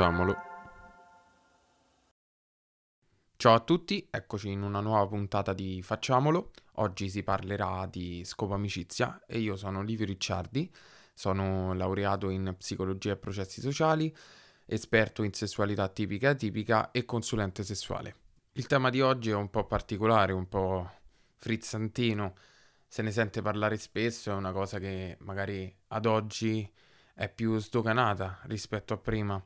Facciamolo. Ciao a tutti, eccoci in una nuova puntata di Facciamolo. Oggi si parlerà di scopo amicizia e io sono Livio Ricciardi, sono laureato in psicologia e processi sociali, esperto in sessualità tipica e atipica e consulente sessuale. Il tema di oggi è un po' particolare, un po' frizzantino, se ne sente parlare spesso, è una cosa che magari ad oggi è più sdoganata rispetto a prima.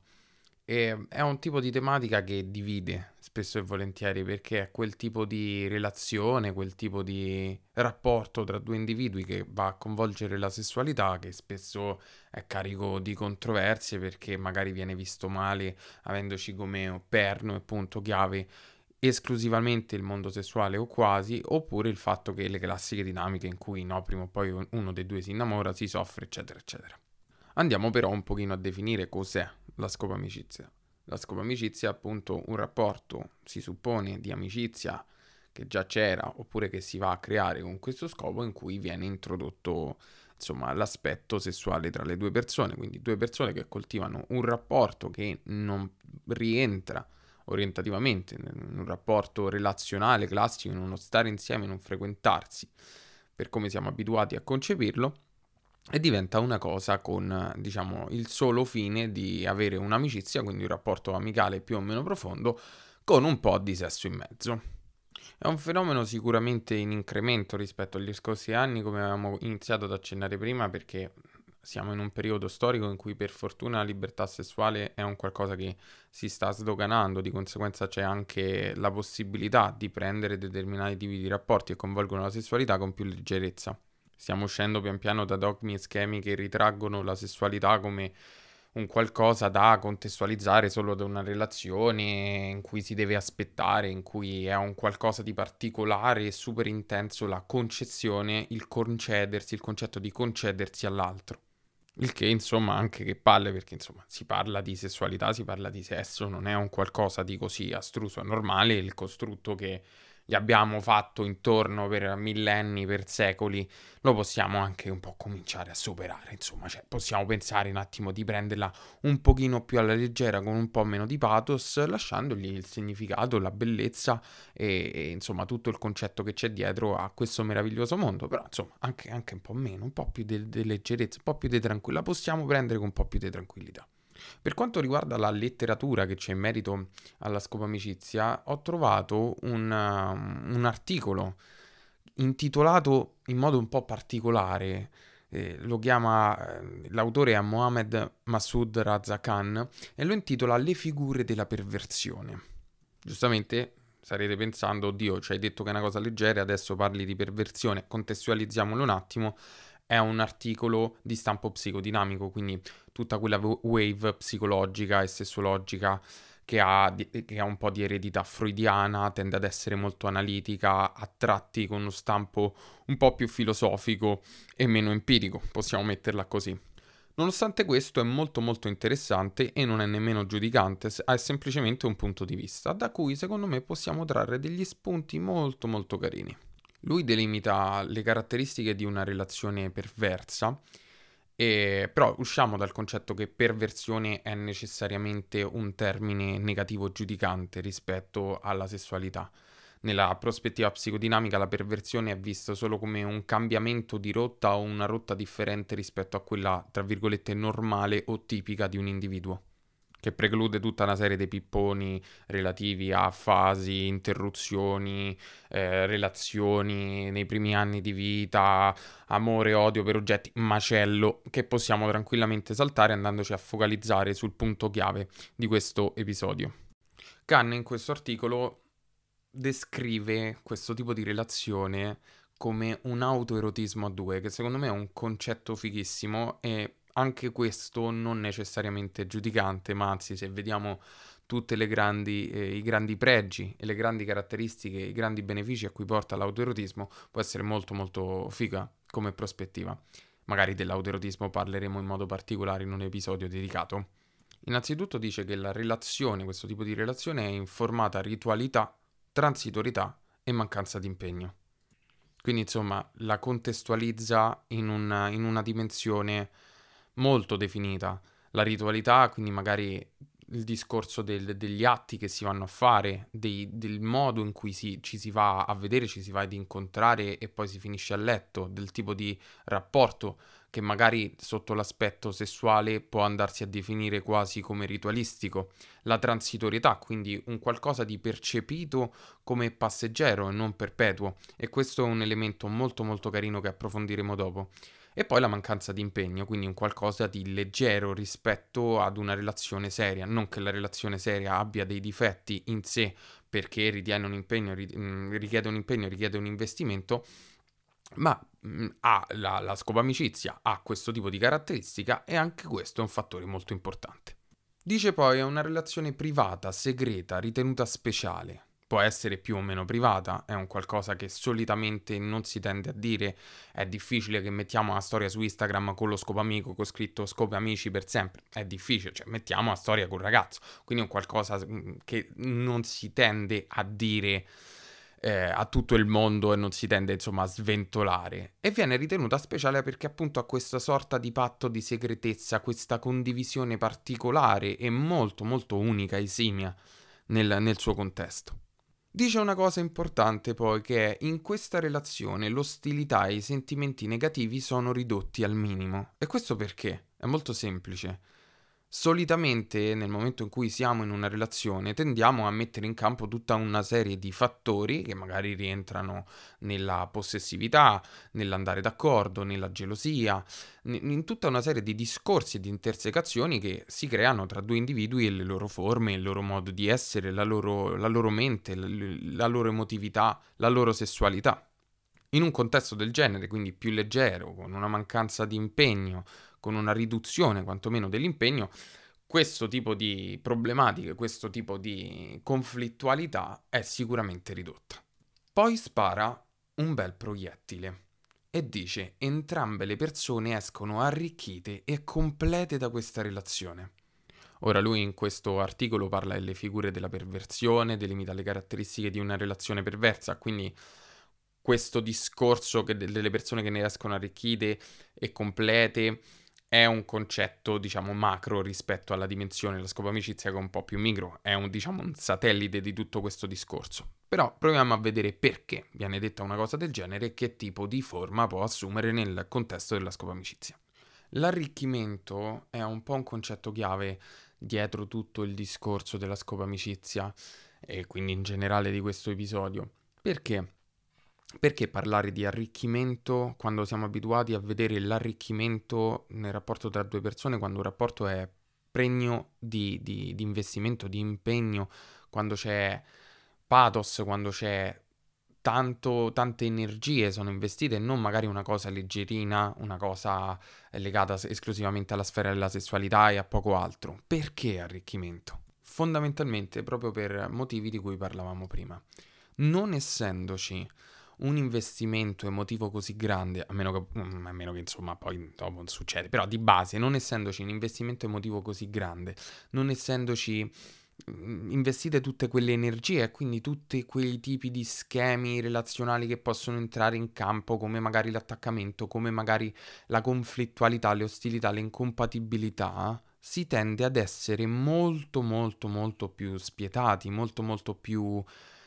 E è un tipo di tematica che divide spesso e volentieri perché è quel tipo di relazione, quel tipo di rapporto tra due individui che va a coinvolgere la sessualità, che spesso è carico di controversie perché magari viene visto male avendoci come perno e punto chiave esclusivamente il mondo sessuale o quasi, oppure il fatto che le classiche dinamiche in cui no, prima o poi uno dei due si innamora, si soffre, eccetera, eccetera. Andiamo però un pochino a definire cos'è la scopa amicizia. La scopa amicizia è appunto un rapporto, si suppone, di amicizia che già c'era oppure che si va a creare con questo scopo in cui viene introdotto insomma l'aspetto sessuale tra le due persone, quindi due persone che coltivano un rapporto che non rientra orientativamente, in un rapporto relazionale classico, in uno stare insieme, in un frequentarsi, per come siamo abituati a concepirlo, e diventa una cosa con, diciamo, il solo fine di avere un'amicizia, quindi un rapporto amicale più o meno profondo, con un po' di sesso in mezzo. È un fenomeno sicuramente in incremento rispetto agli scorsi anni, come avevamo iniziato ad accennare prima, perché siamo in un periodo storico in cui per fortuna la libertà sessuale è un qualcosa che si sta sdoganando, di conseguenza c'è anche la possibilità di prendere determinati tipi di rapporti che coinvolgono la sessualità con più leggerezza. Stiamo uscendo pian piano da dogmi e schemi che ritraggono la sessualità come un qualcosa da contestualizzare solo da una relazione in cui si deve aspettare, in cui è un qualcosa di particolare e super intenso la concezione, il concedersi, il concetto di concedersi all'altro. Il che, insomma, anche che palle, perché insomma si parla di sessualità, si parla di sesso, non è un qualcosa di così astruso, è normale il costrutto che gli abbiamo fatto intorno per millenni, per secoli, lo possiamo anche un po' cominciare a superare. Insomma, cioè, possiamo pensare un attimo di prenderla un pochino più alla leggera, con un po' meno di pathos, lasciandogli il significato, la bellezza e, e insomma tutto il concetto che c'è dietro a questo meraviglioso mondo. Però, insomma, anche, anche un po' meno, un po' più di leggerezza, un po' più di tranquillità. Possiamo prendere con un po' più di tranquillità. Per quanto riguarda la letteratura che c'è in merito alla scopa amicizia, ho trovato un, um, un articolo intitolato in modo un po' particolare, eh, lo chiama, eh, l'autore è Mohamed Massoud Raza Khan e lo intitola Le figure della perversione. Giustamente starete pensando, oddio, ci hai detto che è una cosa leggera, adesso parli di perversione, contestualizziamolo un attimo, è un articolo di stampo psicodinamico, quindi tutta quella wave psicologica e sessuologica che ha, che ha, un po' di eredità freudiana, tende ad essere molto analitica, a tratti con uno stampo un po' più filosofico e meno empirico, possiamo metterla così. Nonostante questo è molto molto interessante e non è nemmeno giudicante, è semplicemente un punto di vista da cui secondo me possiamo trarre degli spunti molto molto carini. Lui delimita le caratteristiche di una relazione perversa, e, però usciamo dal concetto che perversione è necessariamente un termine negativo giudicante rispetto alla sessualità. Nella prospettiva psicodinamica la perversione è vista solo come un cambiamento di rotta o una rotta differente rispetto a quella, tra virgolette, normale o tipica di un individuo che preclude tutta una serie di pipponi relativi a fasi, interruzioni, eh, relazioni nei primi anni di vita, amore, odio per oggetti, macello, che possiamo tranquillamente saltare andandoci a focalizzare sul punto chiave di questo episodio. Khan in questo articolo descrive questo tipo di relazione come un autoerotismo a due, che secondo me è un concetto fighissimo e anche questo non necessariamente giudicante, ma anzi se vediamo tutti eh, i grandi pregi e le grandi caratteristiche, i grandi benefici a cui porta l'autoerotismo, può essere molto molto figa come prospettiva. Magari dell'autoerotismo parleremo in modo particolare in un episodio dedicato. Innanzitutto dice che la relazione, questo tipo di relazione, è informata ritualità, transitorietà e mancanza di impegno. Quindi insomma la contestualizza in una, in una dimensione molto definita. La ritualità, quindi magari il discorso del, degli atti che si vanno a fare, dei, del modo in cui si, ci si va a vedere, ci si va ad incontrare e poi si finisce a letto, del tipo di rapporto che magari sotto l'aspetto sessuale può andarsi a definire quasi come ritualistico, la transitorietà, quindi un qualcosa di percepito come passeggero e non perpetuo, e questo è un elemento molto molto carino che approfondiremo dopo. E poi la mancanza di impegno, quindi un qualcosa di leggero rispetto ad una relazione seria. Non che la relazione seria abbia dei difetti in sé perché ritiene un impegno, mm, richiede un impegno, richiede un investimento, ma mm, ha la, la scopa amicizia, ha questo tipo di caratteristica e anche questo è un fattore molto importante. Dice poi è una relazione privata, segreta, ritenuta speciale può essere più o meno privata, è un qualcosa che solitamente non si tende a dire, è difficile che mettiamo una storia su Instagram con lo scopo amico, con scritto scopo amici per sempre, è difficile, cioè mettiamo una storia col ragazzo, quindi è un qualcosa mm, che non si tende a dire eh, a tutto il mondo e non si tende insomma a sventolare. E viene ritenuta speciale perché appunto ha questa sorta di patto di segretezza, questa condivisione particolare e molto molto unica, esimia nel, nel suo contesto. Dice una cosa importante poi che è in questa relazione l'ostilità e i sentimenti negativi sono ridotti al minimo. E questo perché? È molto semplice. Solitamente nel momento in cui siamo in una relazione tendiamo a mettere in campo tutta una serie di fattori che magari rientrano nella possessività, nell'andare d'accordo, nella gelosia, in tutta una serie di discorsi e di intersecazioni che si creano tra due individui e le loro forme, il loro modo di essere, la loro, la loro mente, la loro emotività, la loro sessualità. In un contesto del genere, quindi più leggero, con una mancanza di impegno, con una riduzione quantomeno dell'impegno, questo tipo di problematiche, questo tipo di conflittualità è sicuramente ridotta. Poi spara un bel proiettile e dice entrambe le persone escono arricchite e complete da questa relazione. Ora lui in questo articolo parla delle figure della perversione, delimita le caratteristiche di una relazione perversa, quindi questo discorso delle persone che ne escono arricchite e complete è un concetto, diciamo, macro rispetto alla dimensione della scopo amicizia che è un po' più micro, è un, diciamo, un satellite di tutto questo discorso. Però proviamo a vedere perché viene detta una cosa del genere e che tipo di forma può assumere nel contesto della scopo amicizia. L'arricchimento è un po' un concetto chiave dietro tutto il discorso della scopo amicizia e quindi in generale di questo episodio. Perché? Perché parlare di arricchimento quando siamo abituati a vedere l'arricchimento nel rapporto tra due persone, quando un rapporto è pregno di, di, di investimento, di impegno, quando c'è pathos, quando c'è tanto, tante energie sono investite e non magari una cosa leggerina, una cosa legata esclusivamente alla sfera della sessualità e a poco altro. Perché arricchimento? Fondamentalmente proprio per motivi di cui parlavamo prima. Non essendoci un investimento emotivo così grande, a meno che, mm, a meno che insomma poi dopo non succede, però di base, non essendoci un investimento emotivo così grande, non essendoci mm, investite tutte quelle energie e quindi tutti quei tipi di schemi relazionali che possono entrare in campo come magari l'attaccamento, come magari la conflittualità, le ostilità, le incompatibilità, si tende ad essere molto molto molto più spietati, molto molto più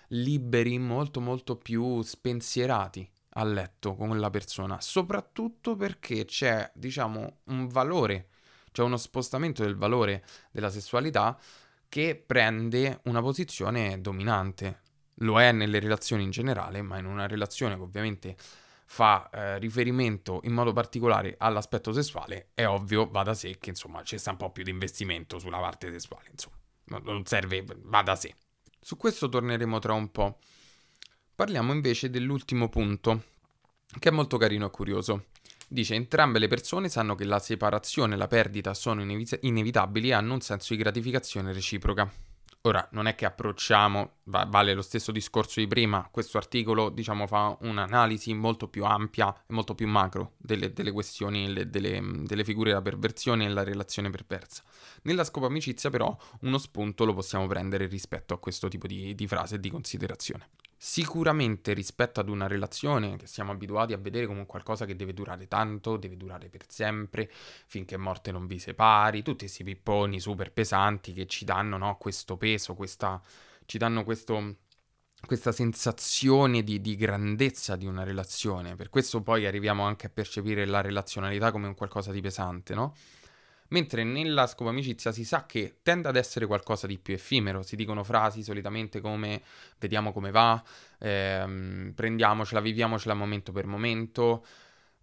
liberi, molto molto più spensierati a letto con la persona, soprattutto perché c'è, diciamo, un valore, c'è uno spostamento del valore della sessualità che prende una posizione dominante. Lo è nelle relazioni in generale, ma in una relazione che ovviamente fa eh, riferimento in modo particolare all'aspetto sessuale, è ovvio, va da sé che insomma c'è un po' più di investimento sulla parte sessuale, insomma, non serve, va da sé. Su questo torneremo tra un po'. Parliamo invece dell'ultimo punto, che è molto carino e curioso. Dice entrambe le persone sanno che la separazione e la perdita sono inevi- inevitabili e hanno un senso di gratificazione reciproca. Ora, non è che approcciamo, va, vale lo stesso discorso di prima, questo articolo diciamo fa un'analisi molto più ampia e molto più macro delle, delle questioni, le, delle, delle, figure della perversione e la relazione perversa. Nella scopo amicizia però uno spunto lo possiamo prendere rispetto a questo tipo di, di frase e di considerazione. Sicuramente rispetto ad una relazione che siamo abituati a vedere come qualcosa che deve durare tanto, deve durare per sempre, finché morte non vi separi, tutti questi pipponi super pesanti che ci danno no, questo peso, questa, ci danno questo, questa sensazione di, di, grandezza di una relazione. Per questo poi arriviamo anche a percepire la relazionalità come un qualcosa di pesante, no? Mentre nella scopa amicizia si sa che tende ad essere qualcosa di più effimero, si dicono frasi solitamente come vediamo come va, ehm, prendiamocela, viviamocela momento per momento,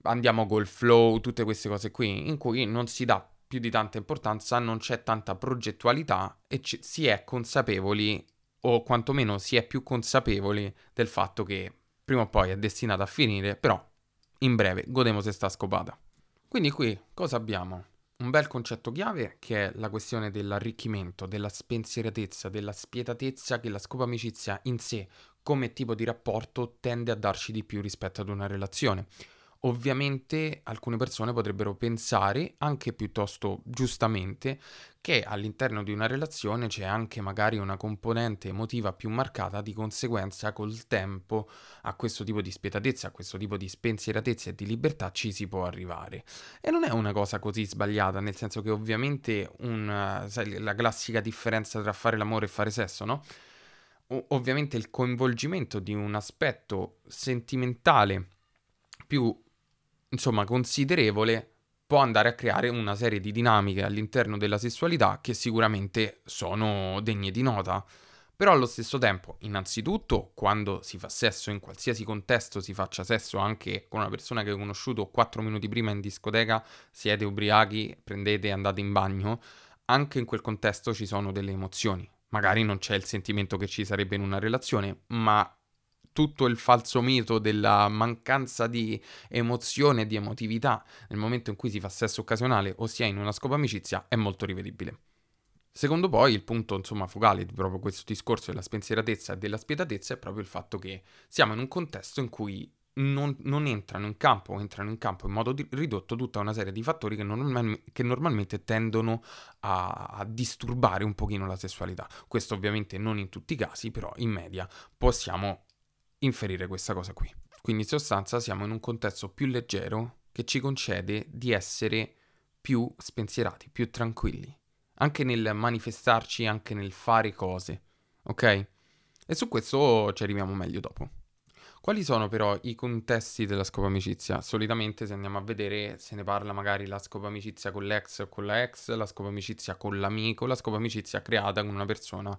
andiamo col flow, tutte queste cose qui, in cui non si dà più di tanta importanza, non c'è tanta progettualità e ci, si è consapevoli, o quantomeno si è più consapevoli del fatto che prima o poi è destinata a finire, però in breve godemo se sta scopata. Quindi qui cosa abbiamo? Un bel concetto chiave che è la questione dell'arricchimento, della spensieratezza, della spietatezza che la scopa amicizia in sé come tipo di rapporto tende a darci di più rispetto ad una relazione. Ovviamente alcune persone potrebbero pensare, anche piuttosto giustamente, che all'interno di una relazione c'è anche magari una componente emotiva più marcata, di conseguenza col tempo a questo tipo di spietatezza, a questo tipo di spensieratezza e di libertà ci si può arrivare. E non è una cosa così sbagliata, nel senso che ovviamente un, sai, la classica differenza tra fare l'amore e fare sesso, no? O- ovviamente il coinvolgimento di un aspetto sentimentale più insomma considerevole può andare a creare una serie di dinamiche all'interno della sessualità che sicuramente sono degne di nota. Però allo stesso tempo, innanzitutto, quando si fa sesso in qualsiasi contesto, si faccia sesso anche con una persona che hai conosciuto 4 minuti prima in discoteca, siete ubriachi, prendete e andate in bagno, anche in quel contesto ci sono delle emozioni. Magari non c'è il sentimento che ci sarebbe in una relazione, ma tutto il falso mito della mancanza di emozione e di emotività nel momento in cui si fa sesso occasionale o si è in una scopa amicizia è molto rivedibile. Secondo poi il punto insomma focale di proprio questo discorso della spensieratezza e della spietatezza è proprio il fatto che siamo in un contesto in cui non, non entrano in campo entrano in campo in modo di, ridotto tutta una serie di fattori che, normal, che normalmente tendono a, a, disturbare un pochino la sessualità. Questo ovviamente non in tutti i casi, però in media possiamo inferire questa cosa qui. Quindi in sostanza siamo in un contesto più leggero che ci concede di essere più spensierati, più tranquilli, anche nel manifestarci, anche nel fare cose, ok? E su questo ci arriviamo meglio dopo. Quali sono però i contesti della scopa amicizia? Solitamente se andiamo a vedere se ne parla magari la scopa amicizia con l'ex o con la ex, la scopa amicizia con l'amico, la scopa amicizia creata con una persona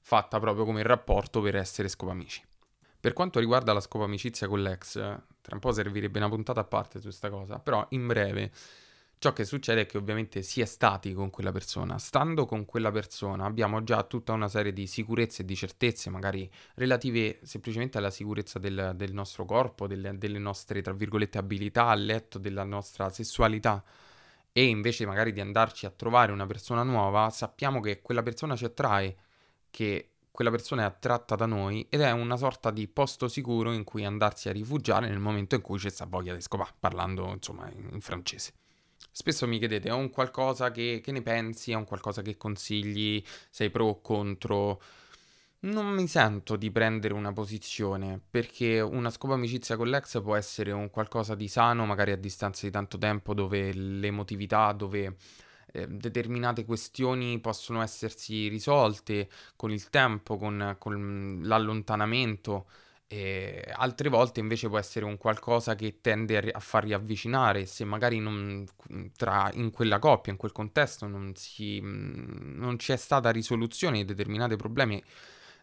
fatta proprio come rapporto per essere scopa amici. Per quanto riguarda la scopa amicizia con l'ex, tra un po' servirebbe una puntata a parte su questa cosa, però in breve ciò che succede è che ovviamente si è stati con quella persona. Stando con quella persona abbiamo già tutta una serie di sicurezze e di certezze, magari relative semplicemente alla sicurezza del, del nostro corpo, delle, delle nostre, tra virgolette, abilità a letto, della nostra sessualità. E invece magari di andarci a trovare una persona nuova, sappiamo che quella persona ci attrae, che quella persona è attratta da noi ed è una sorta di posto sicuro in cui andarsi a rifugiare nel momento in cui c'è sta voglia di scopare, parlando insomma in, francese. Spesso mi chiedete, è un qualcosa che, che ne pensi, è un qualcosa che consigli, sei pro o contro? Non mi sento di prendere una posizione, perché una scopa amicizia con l'ex può essere un qualcosa di sano, magari a distanza di tanto tempo, dove l'emotività, dove eh, determinate questioni possono essersi risolte con il tempo, con, con l'allontanamento. E altre volte invece può essere un qualcosa che tende a, a far riavvicinare, se magari non, tra, in quella coppia, in quel contesto, non, si, non c'è stata risoluzione di determinati problemi,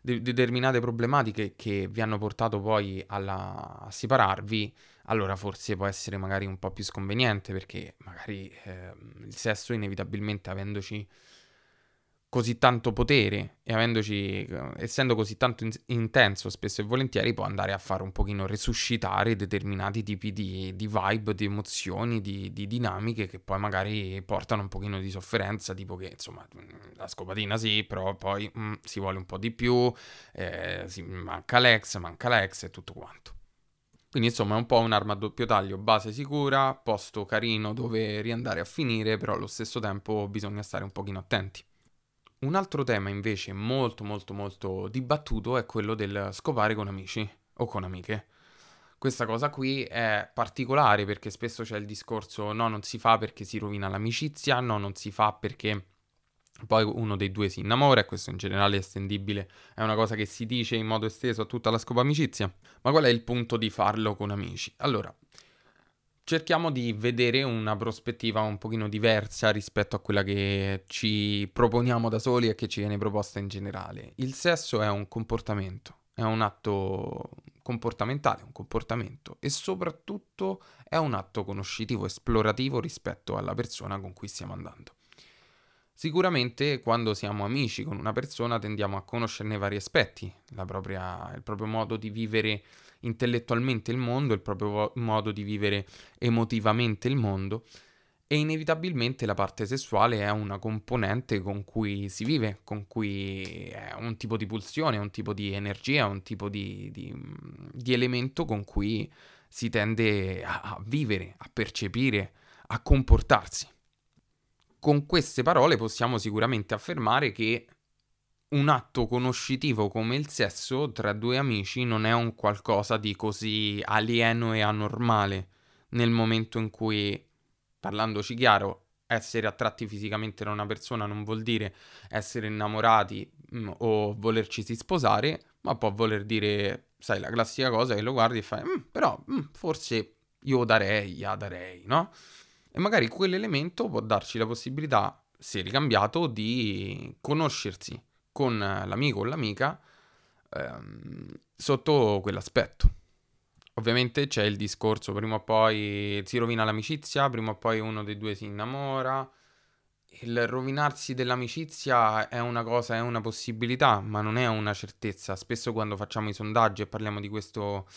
de- determinate problematiche che vi hanno portato poi alla, a separarvi, allora forse può essere magari un po' più sconveniente perché magari eh, il sesso inevitabilmente avendoci così tanto potere e avendoci, essendo così tanto in- intenso spesso e volentieri può andare a fare un pochino resuscitare determinati tipi di, di vibe, di emozioni, di, di, dinamiche che poi magari portano un pochino di sofferenza, tipo che insomma la scopatina sì, però poi mm, si vuole un po' di più, eh, si, manca l'ex, manca l'ex e tutto quanto. Quindi insomma è un po' un'arma a doppio taglio, base sicura, posto carino dove riandare a finire, però allo stesso tempo bisogna stare un pochino attenti. Un altro tema invece molto molto molto dibattuto è quello del scopare con amici o con amiche. Questa cosa qui è particolare perché spesso c'è il discorso no, non si fa perché si rovina l'amicizia, no, non si fa perché poi uno dei due si innamora e questo in generale è estendibile, è una cosa che si dice in modo esteso a tutta la scopa amicizia. Ma qual è il punto di farlo con amici? Allora, cerchiamo di vedere una prospettiva un pochino diversa rispetto a quella che ci proponiamo da soli e che ci viene proposta in generale. Il sesso è un comportamento, è un atto comportamentale, un comportamento e soprattutto è un atto conoscitivo, esplorativo rispetto alla persona con cui stiamo andando. Sicuramente quando siamo amici con una persona tendiamo a conoscerne vari aspetti, propria, il proprio modo di vivere intellettualmente il mondo, il proprio modo di vivere emotivamente il mondo e inevitabilmente la parte sessuale è una componente con cui si vive, con cui è un tipo di pulsione, un tipo di energia, un tipo di, di, di elemento con cui si tende a, a vivere, a percepire, a comportarsi con queste parole possiamo sicuramente affermare che un atto conoscitivo come il sesso tra due amici non è un qualcosa di così alieno e anormale nel momento in cui, parlandoci chiaro, essere attratti fisicamente da una persona non vuol dire essere innamorati mh, mm, o volerci sposare, ma può voler dire, sai, la classica cosa che lo guardi e fai, mm, però mh, mm, forse io darei, ya darei, no? E magari quell'elemento può darci la possibilità, se ricambiato, di conoscersi con l'amico o l'amica ehm, sotto quell'aspetto. Ovviamente c'è il discorso, prima o poi si rovina l'amicizia, prima o poi uno dei due si innamora. Il rovinarsi dell'amicizia è una cosa, è una possibilità, ma non è una certezza. Spesso quando facciamo i sondaggi e parliamo di questo,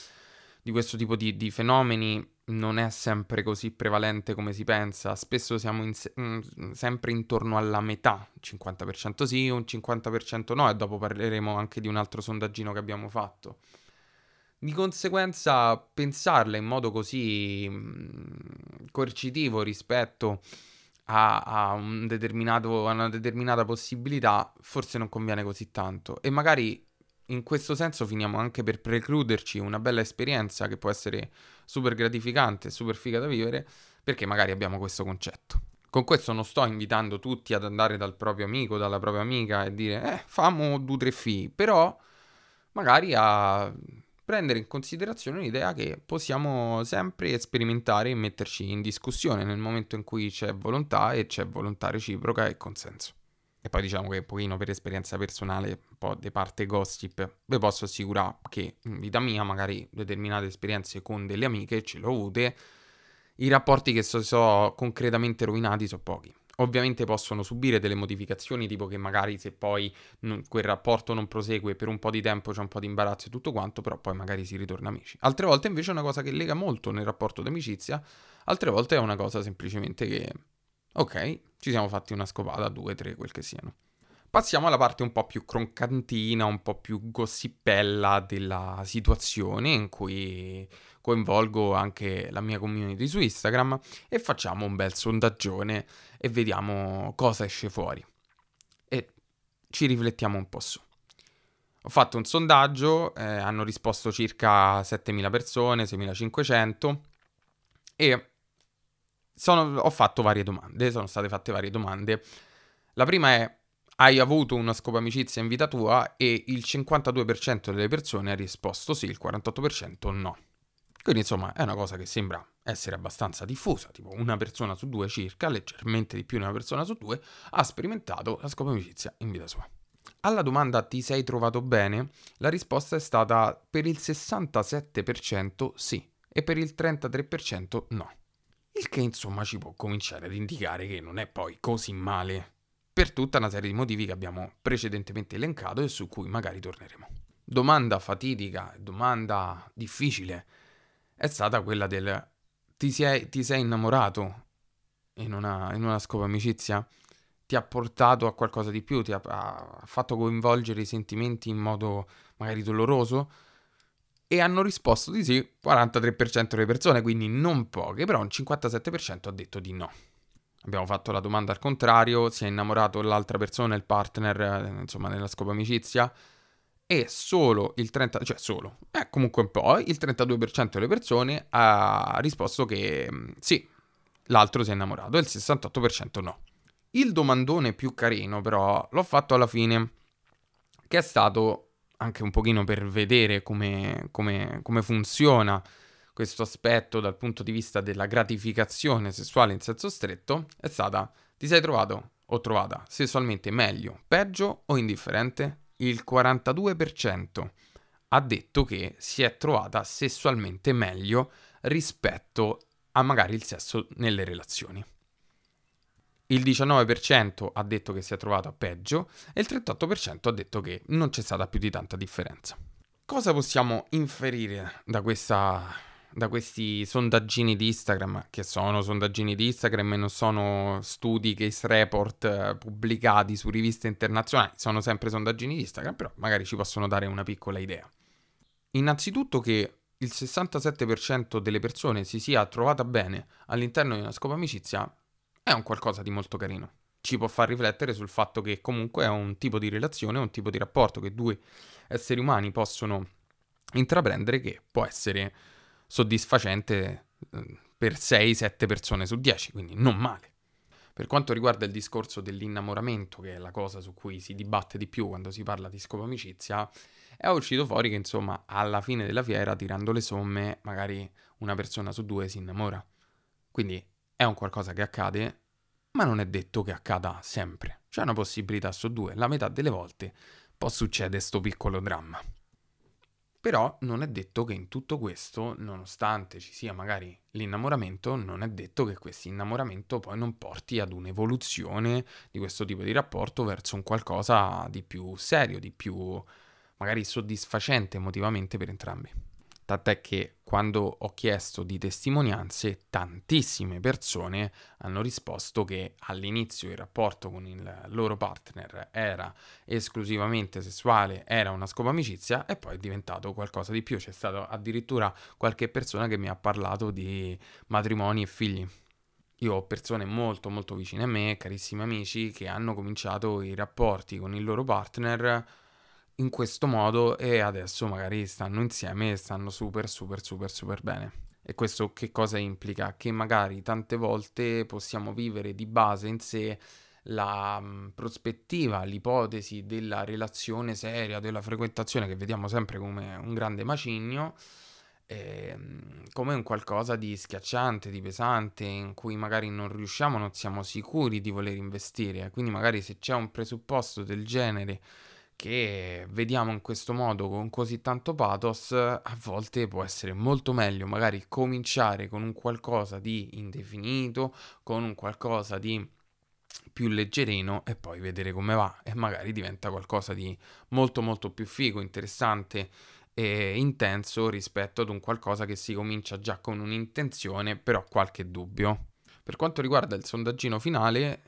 di questo tipo di, di fenomeni, non è sempre così prevalente come si pensa, spesso siamo in se- mh, mm, sempre intorno alla metà, 50% sì, un 50% no, e dopo parleremo anche di un altro sondaggino che abbiamo fatto. Di conseguenza, pensarla in modo così mh, mm, coercitivo rispetto a, a, un a una determinata possibilità, forse non conviene così tanto. E magari in questo senso finiamo anche per precluderci una bella esperienza che può essere super gratificante, super figa da vivere, perché magari abbiamo questo concetto. Con questo non sto invitando tutti ad andare dal proprio amico, dalla propria amica e dire, eh, famo due tre figli, però magari a prendere in considerazione l'idea che possiamo sempre sperimentare e metterci in discussione nel momento in cui c'è volontà e c'è volontà reciproca e consenso. E poi diciamo che un pochino per esperienza personale, un po' di parte gossip, vi posso assicurare che in vita mia magari determinate esperienze con delle amiche ce l'ho avute, i rapporti che si so, so concretamente rovinati sono pochi. Ovviamente possono subire delle modificazioni, tipo che magari se poi non, quel rapporto non prosegue per un po' di tempo c'è un po' di imbarazzo e tutto quanto, però poi magari si ritorna amici. Altre volte invece è una cosa che lega molto nel rapporto d'amicizia, altre volte è una cosa semplicemente che Ok, ci siamo fatti una scopata, due, tre, quel che siano. Passiamo alla parte un po' più croccantina, un po' più gossipella della situazione in cui coinvolgo anche la mia community su Instagram e facciamo un bel sondaggione e vediamo cosa esce fuori. E ci riflettiamo un po' su. Ho fatto un sondaggio, eh, hanno risposto circa 7.000 persone, 6.500 e sono, ho fatto varie domande, sono state fatte varie domande. La prima è, hai avuto una scopa amicizia in vita tua? E il 52% delle persone ha risposto sì, il 48% no. Quindi insomma è una cosa che sembra essere abbastanza diffusa, tipo una persona su due circa, leggermente di più di una persona su due, ha sperimentato la scopa amicizia in vita sua. Alla domanda ti sei trovato bene? La risposta è stata per il 67% sì e per il 33% no. Il che insomma ci può cominciare ad indicare che non è poi così male, per tutta una serie di motivi che abbiamo precedentemente elencato e su cui magari torneremo. Domanda fatidica, domanda difficile, è stata quella del ti sei, ti sei innamorato in una, in una scopa amicizia? Ti ha portato a qualcosa di più? Ti ha, ha fatto coinvolgere i sentimenti in modo magari doloroso? E hanno risposto di sì 43% delle persone, quindi non poche, però un 57% ha detto di no. Abbiamo fatto la domanda al contrario, si è innamorato l'altra persona, il partner, eh, insomma, nella scopa amicizia, e solo il 30, cioè solo, eh, comunque un po', il 32% delle persone ha risposto che mm, sì, l'altro si è innamorato, e il 68% no. Il domandone più carino, però, l'ho fatto alla fine, che è stato anche un pochino per vedere come, come, come funziona questo aspetto dal punto di vista della gratificazione sessuale in senso stretto è stata ti sei trovato o trovata sessualmente meglio, peggio o indifferente? Il 42% ha detto che si è trovata sessualmente meglio rispetto a magari il sesso nelle relazioni. Il 19% ha detto che si è trovata peggio e il 38% ha detto che non c'è stata più di tanta differenza. Cosa possiamo inferire da questa da questi sondaggini di Instagram, che sono sondaggini di Instagram e non sono studi, case report eh, pubblicati su riviste internazionali, sono sempre sondaggini di Instagram, però magari ci possono dare una piccola idea. Innanzitutto che il 67% delle persone si sia trovata bene all'interno di una scopa amicizia è un qualcosa di molto carino. Ci può far riflettere sul fatto che comunque è un tipo di relazione, un tipo di rapporto che due esseri umani possono intraprendere che può essere soddisfacente eh, per 6-7 persone su 10, quindi non male. Per quanto riguarda il discorso dell'innamoramento, che è la cosa su cui si dibatte di più quando si parla di scopo amicizia, è uscito fuori che insomma alla fine della fiera, tirando le somme, magari una persona su due si innamora. Quindi è un qualcosa che accade, ma non è detto che accada sempre. C'è una possibilità su due, la metà delle volte può succedere sto piccolo dramma. Però non è detto che in tutto questo, nonostante ci sia magari l'innamoramento, non è detto che questo innamoramento poi non porti ad un'evoluzione di questo tipo di rapporto verso un qualcosa di più serio, di più magari soddisfacente emotivamente per entrambi. Tant'è che quando ho chiesto di testimonianze, tantissime persone hanno risposto che all'inizio il rapporto con il loro partner era esclusivamente sessuale, era una scopa amicizia e poi è diventato qualcosa di più. C'è stata addirittura qualche persona che mi ha parlato di matrimoni e figli. Io ho persone molto molto vicine a me, carissimi amici, che hanno cominciato i rapporti con il loro partner in questo modo e adesso magari stanno insieme e stanno super super super super bene. E questo che cosa implica? Che magari tante volte possiamo vivere di base in sé la mh, prospettiva, l'ipotesi della relazione seria, della frequentazione che vediamo sempre come un grande macigno, eh, come un qualcosa di schiacciante, di pesante, in cui magari non riusciamo, non siamo sicuri di voler investire. Quindi magari se c'è un presupposto del genere che vediamo in questo modo con così tanto pathos, a volte può essere molto meglio magari cominciare con un qualcosa di indefinito, con un qualcosa di più leggerino e poi vedere come va e magari diventa qualcosa di molto molto più figo, interessante e intenso rispetto ad un qualcosa che si comincia già con un'intenzione, però qualche dubbio. Per quanto riguarda il sondaggino finale,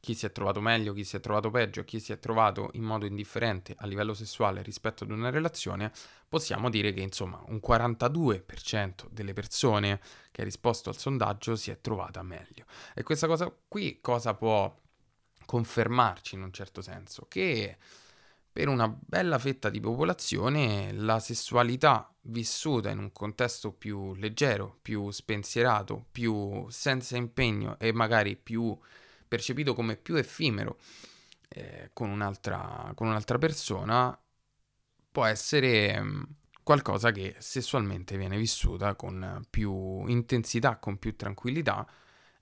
chi si è trovato meglio, chi si è trovato peggio, chi si è trovato in modo indifferente a livello sessuale rispetto ad una relazione, possiamo dire che insomma un 42% delle persone che ha risposto al sondaggio si è trovata meglio. E questa cosa qui cosa può confermarci in un certo senso? Che per una bella fetta di popolazione la sessualità vissuta in un contesto più leggero, più spensierato, più senza impegno e magari più percepito come più effimero eh, con, un'altra, con un'altra persona, può essere mm, qualcosa che sessualmente viene vissuta con più intensità, con più tranquillità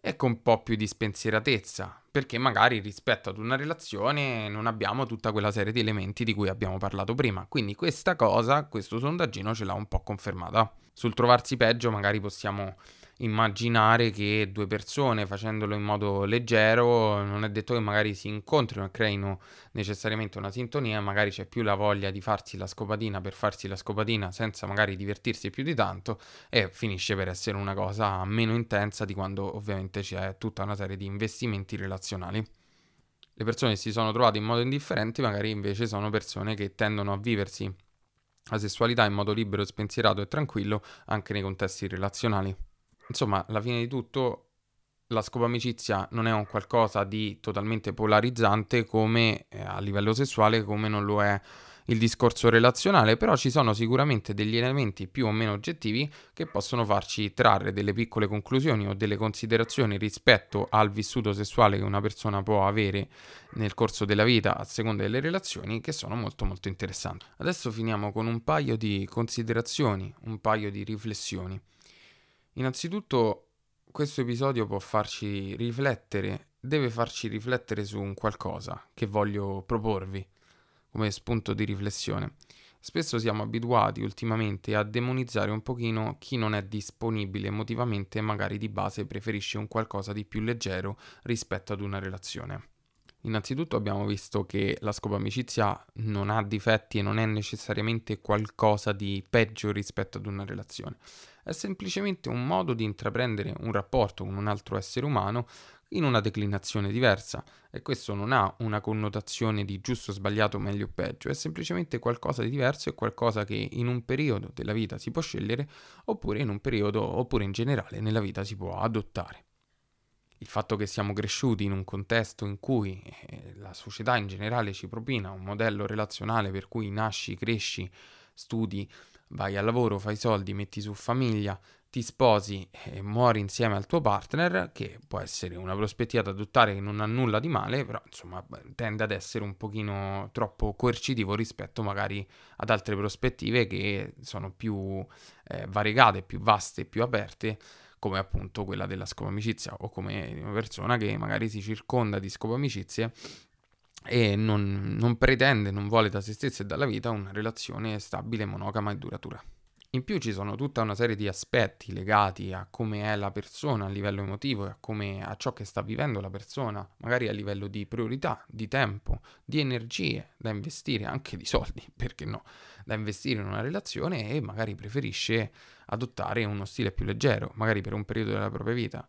e con un po' più di spensieratezza, perché magari rispetto ad una relazione non abbiamo tutta quella serie di elementi di cui abbiamo parlato prima. Quindi questa cosa, questo sondaggino ce l'ha un po' confermata. Sul trovarsi peggio magari possiamo immaginare che due persone facendolo in modo leggero non è detto che magari si incontrino e creino necessariamente una sintonia, magari c'è più la voglia di farsi la scopatina per farsi la scopatina senza magari divertirsi più di tanto e finisce per essere una cosa meno intensa di quando ovviamente c'è tutta una serie di investimenti relazionali. Le persone che si sono trovate in modo indifferente magari invece sono persone che tendono a viversi la sessualità in modo libero, spensierato e tranquillo anche nei contesti relazionali. Insomma, alla fine di tutto la scopa amicizia non è un qualcosa di totalmente polarizzante come eh, a livello sessuale, come non lo è il discorso relazionale, però ci sono sicuramente degli elementi più o meno oggettivi che possono farci trarre delle piccole conclusioni o delle considerazioni rispetto al vissuto sessuale che una persona può avere nel corso della vita a seconda delle relazioni che sono molto molto interessanti. Adesso finiamo con un paio di considerazioni, un paio di riflessioni. Innanzitutto questo episodio può farci riflettere, deve farci riflettere su un qualcosa che voglio proporvi come spunto di riflessione. Spesso siamo abituati ultimamente a demonizzare un pochino chi non è disponibile emotivamente e magari di base preferisce un qualcosa di più leggero rispetto ad una relazione. Innanzitutto abbiamo visto che la scopa amicizia non ha difetti e non è necessariamente qualcosa di peggio rispetto ad una relazione. È semplicemente un modo di intraprendere un rapporto con un altro essere umano in una declinazione diversa e questo non ha una connotazione di giusto, sbagliato, meglio o peggio, è semplicemente qualcosa di diverso e qualcosa che in un periodo della vita si può scegliere oppure in un periodo oppure in generale nella vita si può adottare. Il fatto che siamo cresciuti in un contesto in cui eh, la società in generale ci propina un modello relazionale per cui nasci, cresci, studi, vai al lavoro, fai soldi, metti su famiglia, ti sposi e muori insieme al tuo partner, che può essere una prospettiva da adottare che non ha nulla di male, però insomma tende ad essere un pochino troppo coercitivo rispetto magari ad altre prospettive che sono più eh, variegate, più vaste, più aperte come appunto quella della scopo amicizia o come una persona che magari si circonda di scopo amicizie e non, non pretende, non vuole da se stessa e dalla vita una relazione stabile, monogama e duratura. In più ci sono tutta una serie di aspetti legati a come è la persona a livello emotivo e a, come, a ciò che sta vivendo la persona, magari a livello di priorità, di tempo, di energie da investire, anche di soldi, perché no, da investire in una relazione e magari preferisce adottare uno stile più leggero, magari per un periodo della propria vita.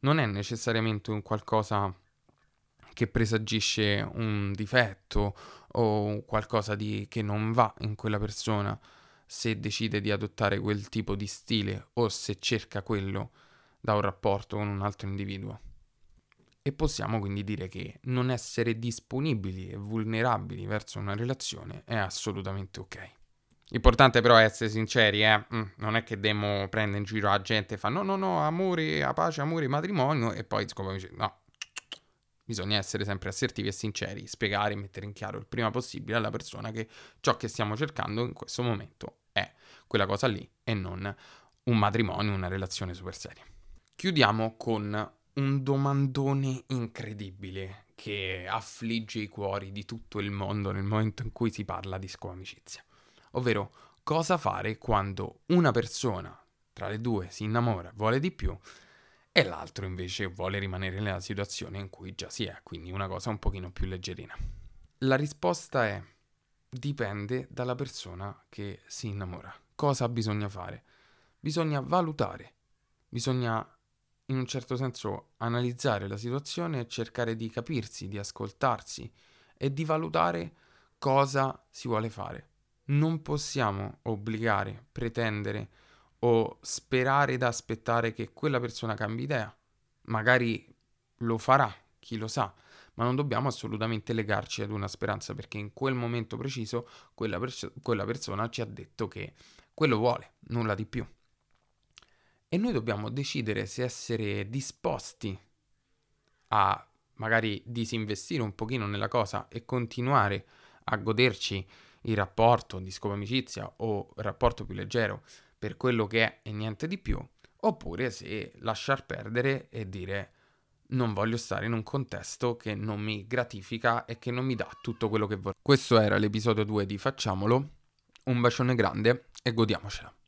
Non è necessariamente un qualcosa che presagisce un difetto o qualcosa di, che non va in quella persona se decide di adottare quel tipo di stile o se cerca quello da un rapporto con un altro individuo. E possiamo quindi dire che non essere disponibili e vulnerabili verso una relazione è assolutamente ok. L'importante però è essere sinceri, eh? Mm, non è che dobbiamo prendere in giro la gente e fa no, no, no, amore, a pace, amore, matrimonio e poi come dice no. Bisogna essere sempre assertivi e sinceri, spiegare e mettere in chiaro il prima possibile alla persona che ciò che stiamo cercando in questo momento è quella cosa lì e non un matrimonio, una relazione super seria. Chiudiamo con un domandone incredibile che affligge i cuori di tutto il mondo nel momento in cui si parla di scoamicizia. Ovvero, cosa fare quando una persona tra le due si innamora, vuole di più e l'altro invece vuole rimanere nella situazione in cui già si è, quindi una cosa un pochino più leggerina. La risposta è dipende dalla persona che si innamora. Cosa bisogna fare? Bisogna valutare, bisogna in un certo senso analizzare la situazione e cercare di capirsi, di ascoltarsi e di valutare cosa si vuole fare. Non possiamo obbligare, pretendere o sperare da aspettare che quella persona cambi idea. Magari lo farà, chi lo sa, ma non dobbiamo assolutamente legarci ad una speranza perché in quel momento preciso quella, pers- quella persona ci ha detto che quello vuole, nulla di più. E noi dobbiamo decidere se essere disposti a magari disinvestire un pochino nella cosa e continuare a goderci il rapporto di scopo amicizia o rapporto più leggero per quello che è e niente di più, oppure se lasciar perdere e dire non voglio stare in un contesto che non mi gratifica e che non mi dà tutto quello che vorrei. Questo era l'episodio 2 di Facciamolo. Un bacione grande e godiamocela.